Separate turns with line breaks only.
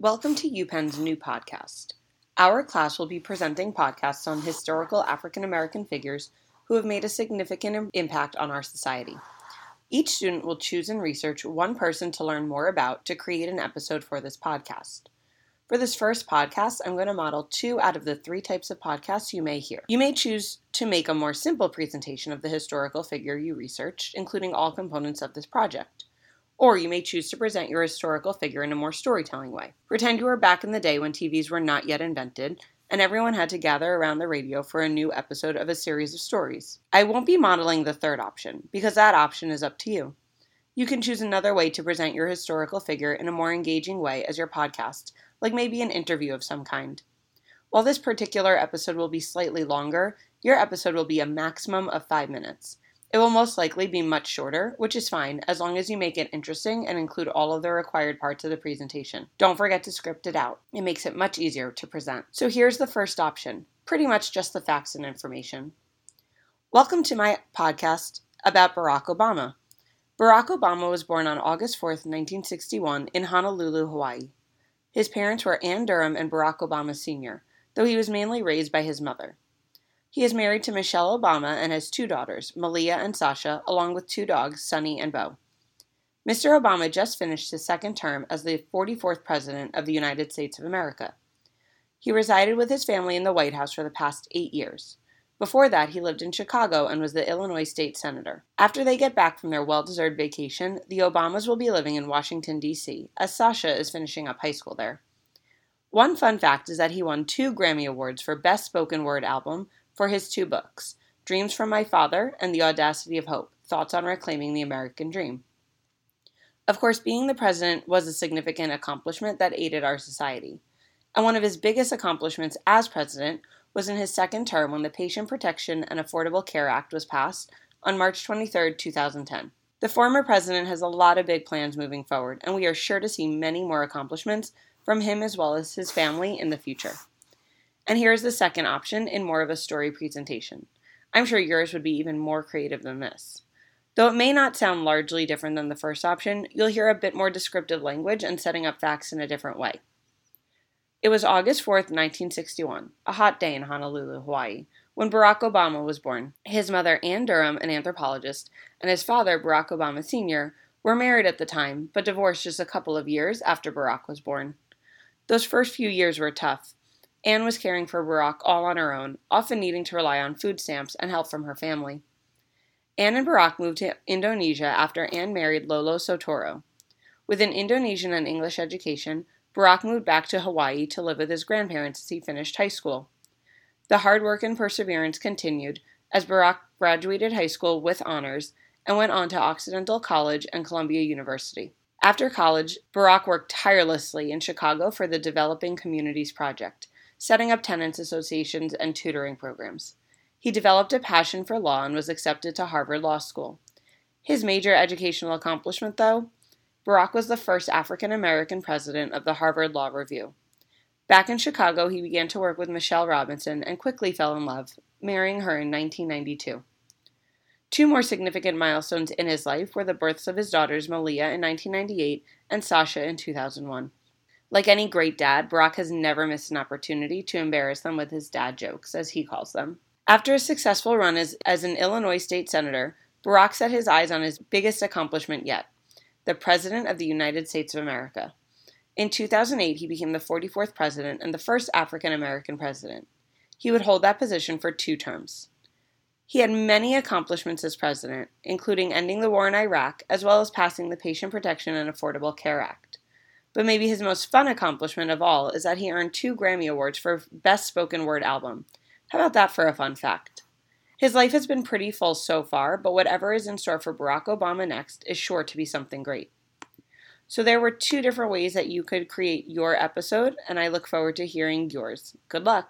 Welcome to UPenn's new podcast. Our class will be presenting podcasts on historical African American figures who have made a significant impact on our society. Each student will choose and research one person to learn more about to create an episode for this podcast. For this first podcast, I'm going to model two out of the three types of podcasts you may hear. You may choose to make a more simple presentation of the historical figure you researched, including all components of this project. Or you may choose to present your historical figure in a more storytelling way. Pretend you are back in the day when TVs were not yet invented and everyone had to gather around the radio for a new episode of a series of stories. I won't be modeling the third option because that option is up to you. You can choose another way to present your historical figure in a more engaging way as your podcast, like maybe an interview of some kind. While this particular episode will be slightly longer, your episode will be a maximum of five minutes. It will most likely be much shorter, which is fine as long as you make it interesting and include all of the required parts of the presentation. Don't forget to script it out, it makes it much easier to present. So here's the first option pretty much just the facts and information. Welcome to my podcast about Barack Obama. Barack Obama was born on August 4, 1961, in Honolulu, Hawaii. His parents were Ann Dunham and Barack Obama Sr., though he was mainly raised by his mother. He is married to Michelle Obama and has two daughters, Malia and Sasha, along with two dogs, Sunny and Bo. Mr. Obama just finished his second term as the 44th President of the United States of America. He resided with his family in the White House for the past eight years. Before that, he lived in Chicago and was the Illinois state senator. After they get back from their well deserved vacation, the Obamas will be living in Washington, D.C., as Sasha is finishing up high school there. One fun fact is that he won two Grammy Awards for Best Spoken Word Album for his two books, Dreams from My Father and The Audacity of Hope Thoughts on Reclaiming the American Dream. Of course, being the president was a significant accomplishment that aided our society. And one of his biggest accomplishments as president was in his second term when the Patient Protection and Affordable Care Act was passed on March 23, 2010. The former president has a lot of big plans moving forward, and we are sure to see many more accomplishments from him as well as his family in the future. And here's the second option in more of a story presentation. I'm sure yours would be even more creative than this. Though it may not sound largely different than the first option, you'll hear a bit more descriptive language and setting up facts in a different way. It was August 4th, 1961, a hot day in Honolulu, Hawaii, when Barack Obama was born. His mother, Ann Dunham, an anthropologist, and his father, Barack Obama Sr., were married at the time, but divorced just a couple of years after Barack was born. Those first few years were tough. Ann was caring for Barack all on her own, often needing to rely on food stamps and help from her family. Ann and Barack moved to Indonesia after Ann married Lolo Soetoro. With an Indonesian and English education, Barack moved back to Hawaii to live with his grandparents as he finished high school. The hard work and perseverance continued as Barack graduated high school with honors and went on to Occidental College and Columbia University. After college, Barack worked tirelessly in Chicago for the Developing Communities Project, setting up tenants associations and tutoring programs. He developed a passion for law and was accepted to Harvard Law School. His major educational accomplishment, though, Barack was the first African American president of the Harvard Law Review. Back in Chicago, he began to work with Michelle Robinson and quickly fell in love, marrying her in 1992. Two more significant milestones in his life were the births of his daughters Malia in 1998 and Sasha in 2001. Like any great dad, Barack has never missed an opportunity to embarrass them with his dad jokes, as he calls them. After a successful run as, as an Illinois state senator, Barack set his eyes on his biggest accomplishment yet the President of the United States of America. In 2008, he became the 44th President and the first African American President. He would hold that position for two terms. He had many accomplishments as president, including ending the war in Iraq, as well as passing the Patient Protection and Affordable Care Act. But maybe his most fun accomplishment of all is that he earned two Grammy Awards for Best Spoken Word Album. How about that for a fun fact? His life has been pretty full so far, but whatever is in store for Barack Obama next is sure to be something great. So, there were two different ways that you could create your episode, and I look forward to hearing yours. Good luck!